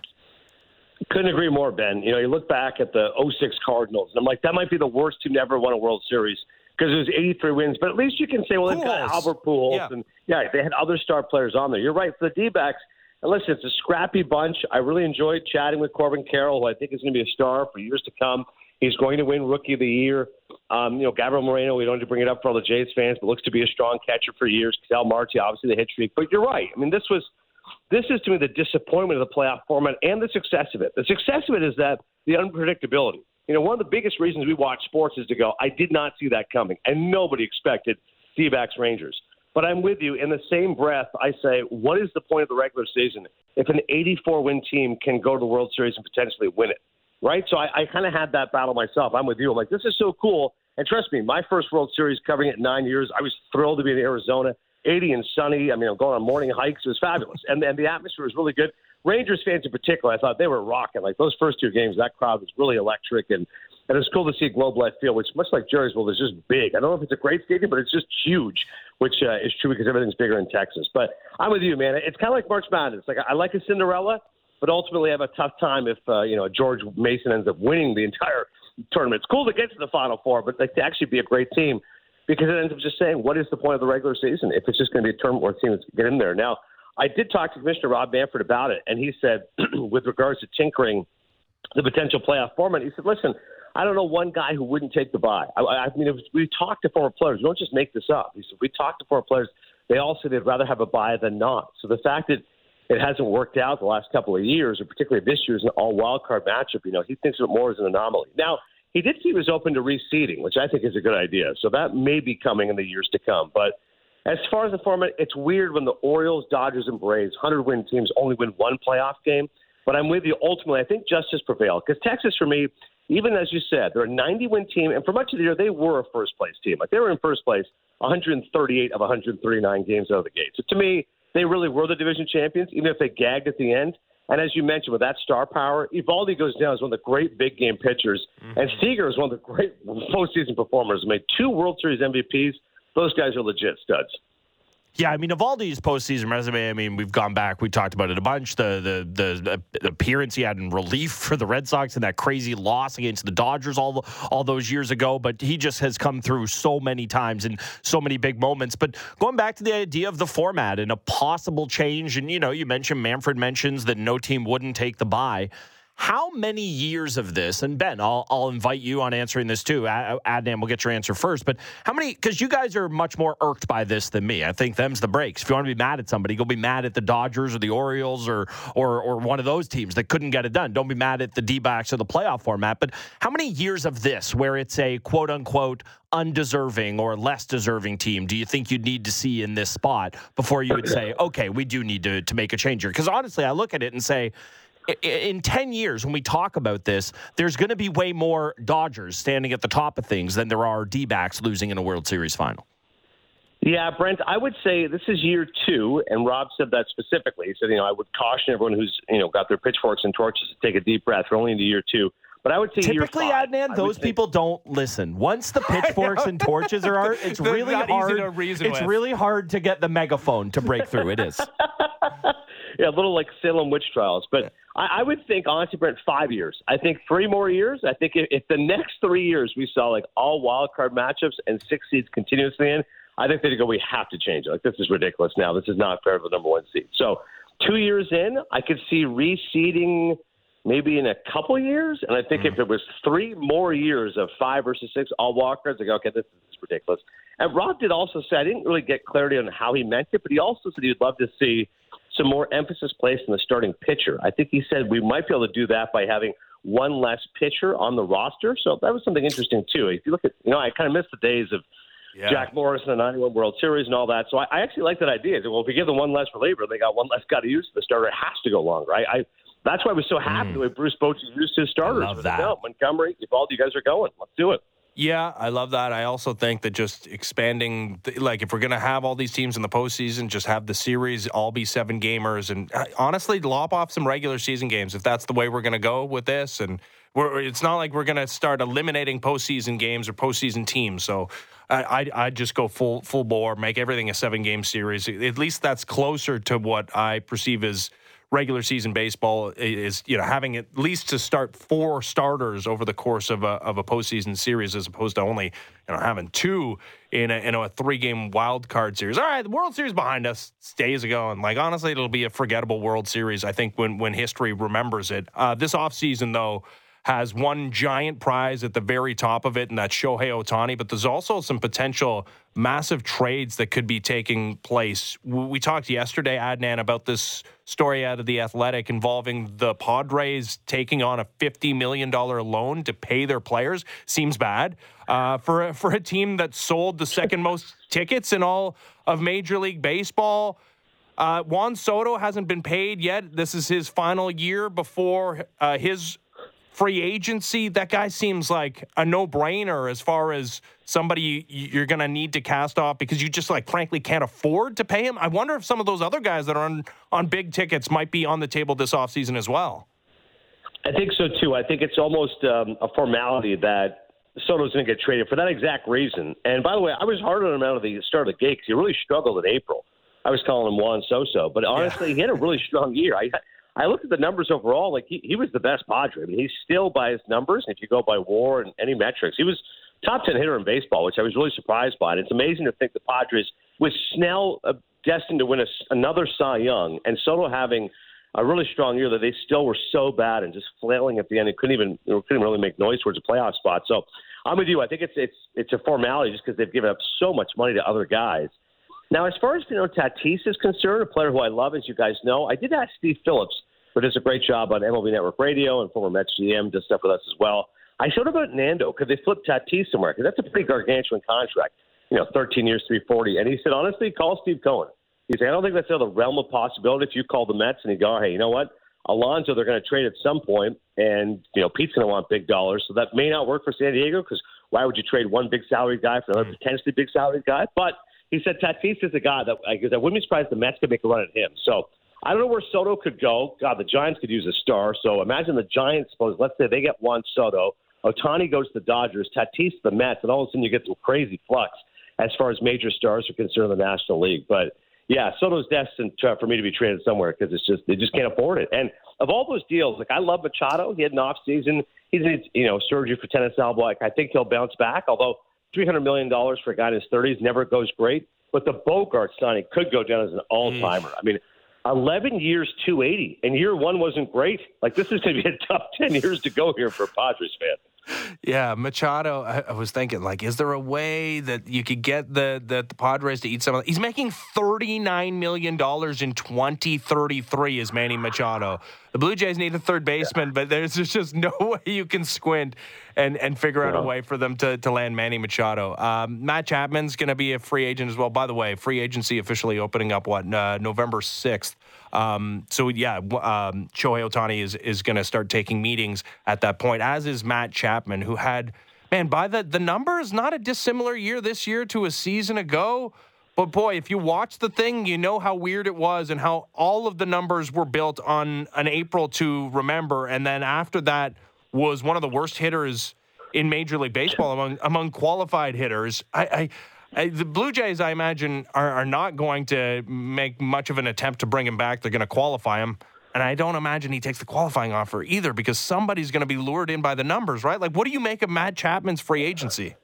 S5: Couldn't agree more, Ben. You know, you look back at the 06 Cardinals, and I'm like, that might be the worst team to ever won a World Series because it was 83 wins. But at least you can say, well, they've got. Albert Pujols,
S1: Yeah.
S5: and yeah, they had other star players on there. You're right. For the D-backs, and listen, it's a scrappy bunch. I really enjoyed chatting with Corbin Carroll, who I think is going to be a star for years to come. He's going to win Rookie of the Year. Um, you know, Gabriel Moreno, we don't need to bring it up for all the Jays fans, but looks to be a strong catcher for years. Ketel Marte, obviously the hit streak. But you're right. I mean, this was this is to me the disappointment of the playoff format and the success of it. The success of it is that the unpredictability. You know, one of the biggest reasons we watch sports is to go, I did not see that coming, and nobody expected D-backs Rangers. But I'm with you. In the same breath, I say, what is the point of the regular season if an 84 win team can go to the World Series and potentially win it? Right? So I, I kind of had that battle myself. I'm with you. I'm like, this is so cool. And trust me, my first World Series covering it nine years, I was thrilled to be in Arizona, 80 and sunny. I mean, I'm going on morning hikes. It was fabulous. And, and the atmosphere was really good. Rangers fans in particular, I thought they were rocking. Like those first two games, that crowd was really electric. And, and it was cool to see Globe Life Field, which, much like Jerry'sville, is just big. I don't know if it's a great stadium, but it's just huge. which uh, is true because everything's bigger in Texas. But I'm with you, man. It's kind of like March Madness. Like I like a Cinderella, but ultimately I have a tough time if uh, you know George Mason ends up winning the entire tournament. It's cool to get to the Final Four, but like to actually be a great team because it ends up just saying, what is the point of the regular season if it's just going to be a tournament where teams get in there? Now, I did talk to Commissioner Rob Manfred about it, and he said, with regards to tinkering the potential playoff format, he said, listen, I don't know one guy who wouldn't take the buy. I, I mean, if we talk to former players. We don't just make this up. He said, we talk to former players. They all say they'd rather have a buy than not. So the fact that it hasn't worked out the last couple of years, or particularly this year's an all wild card matchup, you know, he thinks of it more as an anomaly. Now, he did he was open to reseeding, which I think is a good idea. So that may be coming in the years to come. But as far as the format, it's weird when the Orioles, Dodgers, and Braves, 100 win teams, only win one playoff game. But I'm with you. Ultimately, I think justice prevailed because Texas, for me, even as you said, they're a 90 win team, and for much of the year, they were a first place team. Like they were in first place 138 of 139 games out of the gate. So to me, they really were the division champions, even if they gagged at the end. And as you mentioned, with that star power, Eovaldi goes down as one of the great big game pitchers, mm-hmm. and Seager is one of the great postseason performers. Made two World Series MVPs. Those guys are legit studs.
S2: Yeah, I mean, Eovaldi's postseason resume. I mean, we've gone back. We talked about it a bunch. The, the the appearance he had in relief for the Red Sox and that crazy loss against the Dodgers all all those years ago. But he just has come through so many times and so many big moments. But going back to the idea of the format and a possible change, and you know, you mentioned Manfred mentions that no team wouldn't take the buy. How many years of this, and Ben, I'll, I'll invite you on answering this too. Adnan, we'll get your answer first. But how many, because you guys are much more irked by this than me. I think them's the breaks. If you want to be mad at somebody, go be mad at the Dodgers or the Orioles or, or, or one of those teams that couldn't get it done. Don't be mad at the D backs or the playoff format. But how many years of this where it's a quote unquote undeserving or less deserving team do you think you'd need to see in this spot before you would say, okay, we do need to, to make a change here? Because honestly, I look at it and say, in 10 years, when we talk about this, there's going to be way more Dodgers standing at the top of things than there are D backs losing in a World Series final.
S5: Yeah, Brent, I would say this is year two, and Rob said that specifically. He said, you know, I would caution everyone who's, you know, got their pitchforks and torches to take a deep breath. We're only into year two. But I would say
S2: typically, Adnan, those people don't listen. Once the pitchforks and torches are out, it's really hard. it's with. really hard to get the megaphone to break through. It is.
S5: yeah, a little like Salem witch trials. But I, I would think, honestly, Brent, five years. I think three more years. I think if, if the next three years we saw like all wild card matchups and six seeds continuously in, I think they'd go, we have to change it. Like, this is ridiculous now. This is not fair for the number one seed. So, two years in, I could see reseeding maybe in a couple years. And I think mm if it was three more years of five versus six all cards, I go, okay, this is ridiculous. And Rob did also say, I didn't really get clarity on how he meant it, but he also said he'd love to see some more emphasis placed on the starting pitcher. I think he said we might be able to do that by having one less pitcher on the roster. So that was something interesting too. If you look at, you know, I kind of miss the days of yeah. Jack Morris in the 91 World Series and all that. So I, I actually like that idea. Well, if we give them one less reliever, they got one less guy to use. The starter has to go longer. I, I that's why I was so happy mm. the way Bruce Bochy used his starters.
S2: I love that.
S5: Montgomery, if all you guys are going, let's do it.
S1: Yeah, I love that. I also think that just expanding, like if we're going to have all these teams in the postseason, just have the series all be seven gamers, and uh, honestly, lop off some regular season games if that's the way we're going to go with this. And it's not like we're going to start eliminating postseason games or postseason teams. So I I just go full full bore, make everything a seven game series. At least that's closer to what I perceive as regular season baseball is you know having at least to start four starters over the course of a of a postseason series as opposed to only you know having two in a, in a three game wild card series. All right, the World Series behind us days ago, and like honestly, it'll be a forgettable World Series. I think when when history remembers it. Uh, this offseason, though has one giant prize at the very top of it, and that's Shohei Ohtani. But there's also some potential massive trades that could be taking place. We talked yesterday, Adnan, about this story out of the Athletic involving the Padres taking on a $50 million loan to pay their players. Seems bad uh, for, a, for a team that sold the second most tickets in all of Major League Baseball. Uh, Juan Soto hasn't been paid yet. This is his final year before uh, his free agency, that guy seems like a no brainer as far as somebody you're going to need to cast off because you just like frankly can't afford to pay him. I wonder if some of those other guys that are on, on big tickets might be on the table this offseason as well.
S5: I think so too. I think it's almost um, a formality that Soto's going to get traded for that exact reason. And by the way, I was hard on him out of the start of the gate because he really struggled in April. I was calling him Juan Soso, but honestly, yeah. he had a really strong year. I I looked at the numbers overall. Like he, he was the best Padre. I mean, he's still by his numbers. And if you go by WAR and any metrics, he was top ten hitter in baseball, which I was really surprised by. And it's amazing to think the Padres, with Snell uh, destined to win a, another Cy Young, and Soto having a really strong year, that they still were so bad and just flailing at the end. They couldn't even couldn't really make noise towards a playoff spot. So I'm with you. I think it's it's it's a formality just because they've given up so much money to other guys. Now, as far as you know, Tatis is concerned, a player who I love, as you guys know, I did ask Steve Phillips, who does a great job on MLB Network Radio and former Mets GM, does stuff with us as well. I showed him about Nando. because they flipped Tatis somewhere? Because that's a pretty gargantuan contract. You know, 13 years, 340. And he said, honestly, call Steve Cohen. He said, I don't think that's out of the realm of possibility. If you call the Mets and you go, hey, you know what? Alonso, they're going to trade at some point, and you know Pete's going to want big dollars, so that may not work for San Diego because why would you trade one big salary guy for another mm. potentially big salary guy? But he said Tatis is a guy that I, I wouldn't be surprised the Mets could make a run at him. So I don't know where Soto could go. God, the Giants could use a star. So imagine the Giants. Suppose let's say they get Juan Soto, Ohtani goes to the Dodgers, Tatis the Mets, and all of a sudden you get some crazy flux as far as major stars are concerned in the National League. But yeah, Soto's destined to, for me to be traded somewhere because it's just they just can't afford it. And of all those deals, like I love Machado. He had an off season. He's you know surgery for tennis elbow. Like I think he'll bounce back. Although three hundred million dollars for a guy in his thirties never goes great. But the Bogaerts signing could go down as an all timer. Mm. I mean, 11 years 280 and year one wasn't great. Like this is going to be a tough 10 years to go here for padres fan
S1: yeah, Machado. I, I, was thinking, like, is there a way that you could get the the, the Padres to eat some of? He's making thirty nine million dollars in twenty thirty three. Is Manny Machado? The Blue Jays need a third baseman, but there's just no way you can squint and and figure out a way for them to to land Manny Machado. Um, Matt Chapman's going to be a free agent as well. By the way, free agency officially opening up what uh, November sixth. Um, so yeah, um, Shohei Ohtani is is going to start taking meetings at that point, as is Matt Chapman, who had man by the the numbers not a dissimilar year this year to a season ago. But boy, if you watch the thing, you know how weird it was and how all of the numbers were built on an April to remember, and then after that was one of the worst hitters in Major League Baseball among among qualified hitters. I, I the Blue Jays, I imagine, are, are, not going to make much of an attempt to bring him back. They're going to qualify him. And I don't imagine he takes the qualifying offer either because somebody's going to be lured in by the numbers, right? Like, what do you make of Matt Chapman's free agency?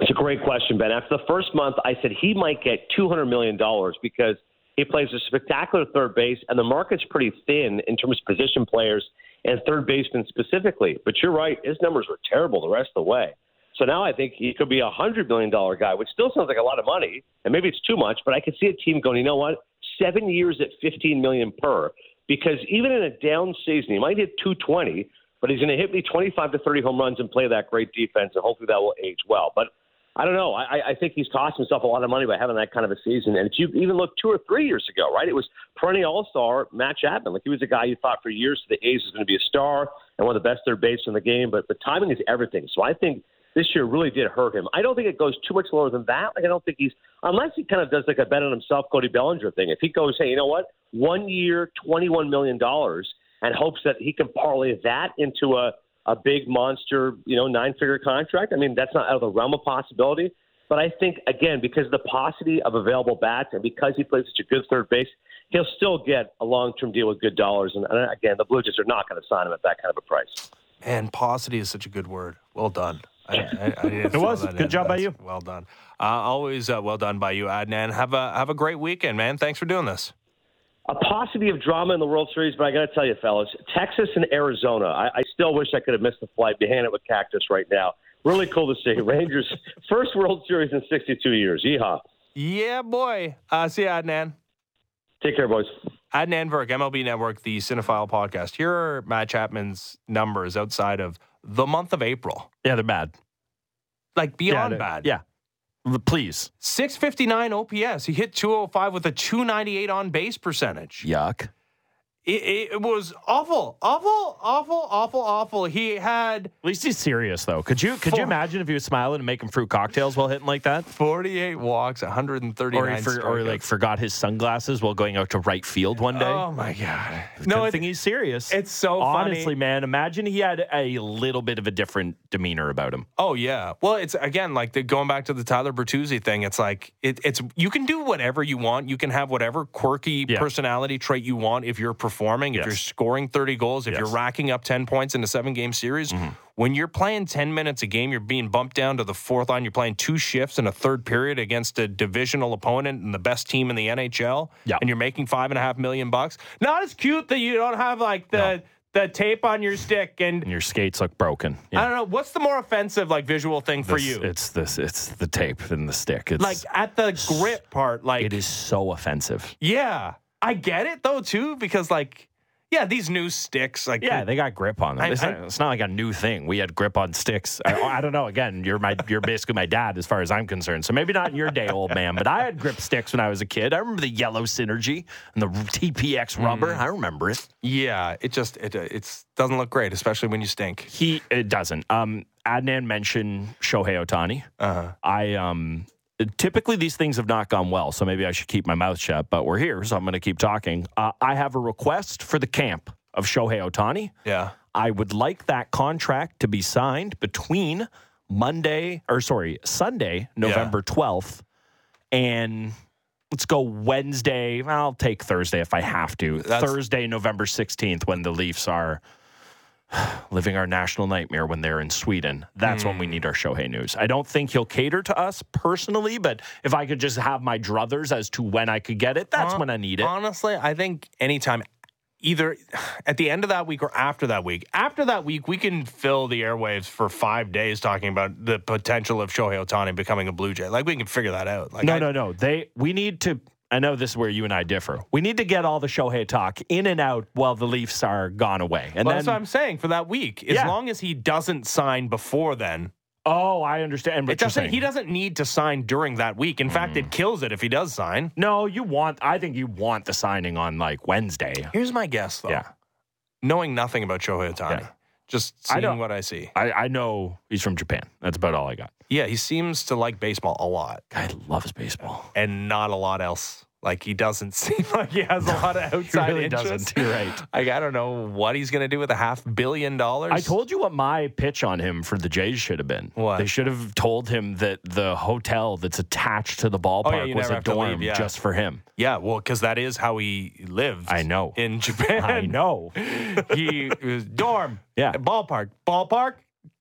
S5: It's a great question, Ben. After the first month, I said he might get $200 million because he plays a spectacular third base, and the market's pretty thin in terms of position players and third basemen specifically. But you're right, his numbers were terrible the rest of the way. So now I think he could be a hundred million dollar guy, which still sounds like a lot of money, and maybe it's too much. But I could see a team going, you know what, seven years at fifteen million per, because even in a down season, he might hit two twenty, but he's going to hit me twenty five to thirty home runs and play that great defense, and hopefully that will age well. But I don't know. I, I think he's cost himself a lot of money by having that kind of a season. And if you even look two or three years ago, right, it was perennial All Star Matt Chapman. Like he was a guy you thought for years the A's was going to be a star and one of the best third bases in the game. But the timing is everything. So I think this year really did hurt him. I don't think it goes too much lower than that. Like I don't think he's unless he kind of does like a bet on himself, Cody Bellinger thing. If he goes, hey, you know what, one year, twenty one million dollars, and hopes that he can parlay that into a a big monster, you know, nine figure contract. I mean, that's not out of the realm of possibility. But I think again, because of the paucity of available bats and because he plays such a good third base, he'll still get a long term deal with good dollars. And, and again, the Blue Jays are not going to sign him at that kind of a price.
S1: And paucity is such a good word. Well done. I, I, I
S2: it was good in. job That's by you.
S1: Well done. Uh, always uh, well done by you, Adnan. Have a have a great weekend, man. Thanks for doing this.
S5: A paucity of drama in the World Series, but I got to tell you, fellas, Texas and Arizona. I, I still wish I could have missed the flight. Be hanging it with Cactus right now. Really cool to see Rangers first World Series in 62 years. Yeehaw!
S1: Yeah, boy. Uh, see you, Adnan.
S5: Take care, boys.
S1: Adnan Virk, MLB Network, the Cinephile podcast. Here are Matt Chapman's numbers outside of the month of April.
S2: Yeah, they're bad.
S1: Like beyond yeah, bad.
S2: Yeah. Please.
S1: 659 OPS. He hit 205 with a 298 on base percentage.
S2: Yuck.
S1: It, it was awful, awful, awful, awful, awful. He had
S2: At least he's serious though. Could you could you imagine if he was smiling and making fruit cocktails while hitting like that?
S1: 48 walks, 139
S2: Or, he for, or like forgot his sunglasses while going out to right field one day.
S1: Oh my god!
S2: no, I
S1: it,
S2: think he's serious.
S1: it's so funny.
S2: honestly, man. Imagine he had a little bit of a different demeanor about him.
S1: Oh yeah. Well, it's again like the, going back to the Tyler Bertuzzi thing. It's like it, it's you can do whatever you want. You can have whatever quirky
S2: Yeah.
S1: personality trait you want if you're performing. If
S2: Yes.
S1: you're scoring 30 goals. If
S2: Yes. Mm-hmm.
S1: you're racking up 10 points in a seven game series. When you're playing 10 minutes a game, you're being bumped down to the fourth line. You're playing two shifts in a third period against a divisional opponent and the best team in the NHL.
S2: Yeah.
S1: And you're making five and a half million bucks. Not as cute that you don't have like the
S2: No.
S1: the tape on your stick and
S2: And your skates look broken.
S1: I don't know. What's the more offensive like visual thing for you?
S2: It's this. It's the tape and the stick. It's
S1: like at the grip part, like
S2: it is so offensive.
S1: yeah, I get it though too because like yeah, these new sticks like
S2: Yeah, they got grip on them.
S1: I-
S2: it's,
S1: I-
S2: not, it's not like a new thing. We had grip on sticks. I, I don't know. Again, you're my you're basically my dad as far as I'm concerned. So maybe not in your day, old man. But I had grip sticks when I was a kid. I remember the yellow synergy and the TPX rubber. I remember it.
S1: yeah, it just it uh, it's doesn't look great, especially when you stink.
S2: He it doesn't. Um, Adnan mentioned Shohei Ohtani.
S1: Uh-huh.
S2: I um typically these things have not gone well, so maybe I should keep my mouth shut. But we're here, so I'm going to keep talking. Uh, I have a request for the camp of Shohei Ohtani.
S1: Yeah,
S2: I would like that contract to be signed between Monday or sorry, Sunday, November 12th and let's go Wednesday. I'll take Thursday if I have to.
S1: That's-
S2: Thursday, November 16th when the Leafs are living our national nightmare when they're in Sweden. That's when we
S1: Hmm.
S2: need our Shohei news. I don't think he'll cater to us personally, but if I could just have my druthers as to when I could get it, that's when I need it.
S1: Honestly, I think anytime. Either at the end of that week or after that week. After that week, we can fill the airwaves for five days talking about the potential of Shohei Ohtani becoming a Blue Jay. Like we can figure that out. Like
S2: No,
S1: I-
S2: no, no. They we need to. I know this is where you and I differ. We need to get all the Shohei talk in and out while the Leafs are gone away, and
S1: Well,
S2: then.
S1: that's what I'm saying for that week. As
S2: Yeah.
S1: long as he doesn't sign before then,
S2: oh, I understand. What
S1: it doesn't. He doesn't need to sign during that week. In fact, it mm. kills it if he does sign.
S2: No, you want. I think you want the signing on like Wednesday.
S1: Here's my guess, though.
S2: Yeah,
S1: Knowing nothing about Shohei Ohtani,
S2: Yeah.
S1: Just
S2: I
S1: seeing
S2: don't-
S1: what I see.
S2: I, I know he's from Japan. That's about all I got.
S1: Yeah, he seems to like baseball a lot,
S2: Guy loves baseball.
S1: and not a lot else. Like he doesn't seem like he has a lot of outside
S2: really
S1: interest.
S2: doesn't. You're right.
S1: Like I don't know what he's going to do with a half billion dollars.
S2: I told you what my pitch on him for the Jays should have been.
S1: What?
S2: They should have told him that the hotel that's attached to the ballpark oh,
S1: you
S2: was a dorm
S1: leave, yeah.
S2: just for him.
S1: Yeah, well, because that is how he lived.
S2: I know.
S1: in Japan.
S2: I know.
S1: he was dorm,
S2: Yeah.
S1: ballpark, ballpark,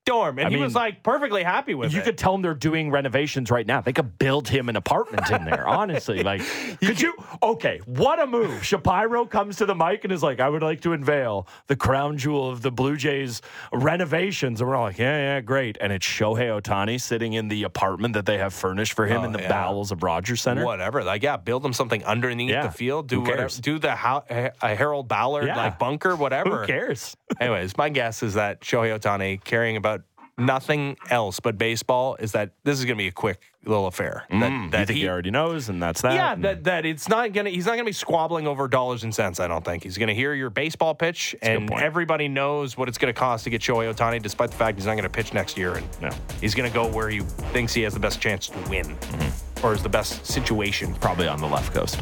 S1: dorm, and
S2: I
S1: he
S2: mean,
S1: was like perfectly happy with
S2: You
S1: it.
S2: You could tell them they're doing renovations right now. They could build him an apartment in there. Honestly, like, could you? Okay, what a move! Shapiro comes to the mic and is like, "I would like to unveil the crown jewel of the Blue Jays renovations," and we're all like, "Yeah, yeah, great." And it's Shohei Ohtani sitting in the apartment that they have furnished for him
S1: Oh,
S2: in the
S1: yeah.
S2: bowels of Rogers Center.
S1: Whatever, like yeah, build him something underneath
S2: Yeah.
S1: the field. Do
S2: Who
S1: whatever. Do the how, Harold Ballard
S2: Yeah.
S1: like bunker, whatever.
S2: Who cares?
S1: Anyways, my guess is that Shohei Ohtani caring about nothing else but baseball is that this is going to be a quick little affair. That,
S2: Mm,
S1: that
S2: you think he, already knows, and that's that.
S1: Yeah,
S2: and-
S1: that, that it's not gonna. He's not gonna be squabbling over dollars and cents. I don't think he's gonna hear your baseball pitch, and everybody knows what it's gonna cost to get Shohei Ohtani, despite the fact he's not gonna pitch next year, and
S2: No.
S1: he's gonna go where he thinks he has the best chance to win,
S2: Mm-hmm.
S1: or is the best situation,
S2: probably on the left coast.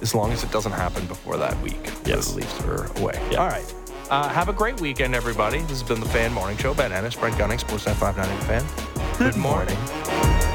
S1: as long as it doesn't happen before that week.
S2: Yes.
S1: the Leafs are away.
S2: Yeah.
S1: All right. Uh, have a great weekend, everybody. This has been the Fan Morning Show. Ben Ennis, Brent Gunning, Sportsnet 590 The Fan. Good morning.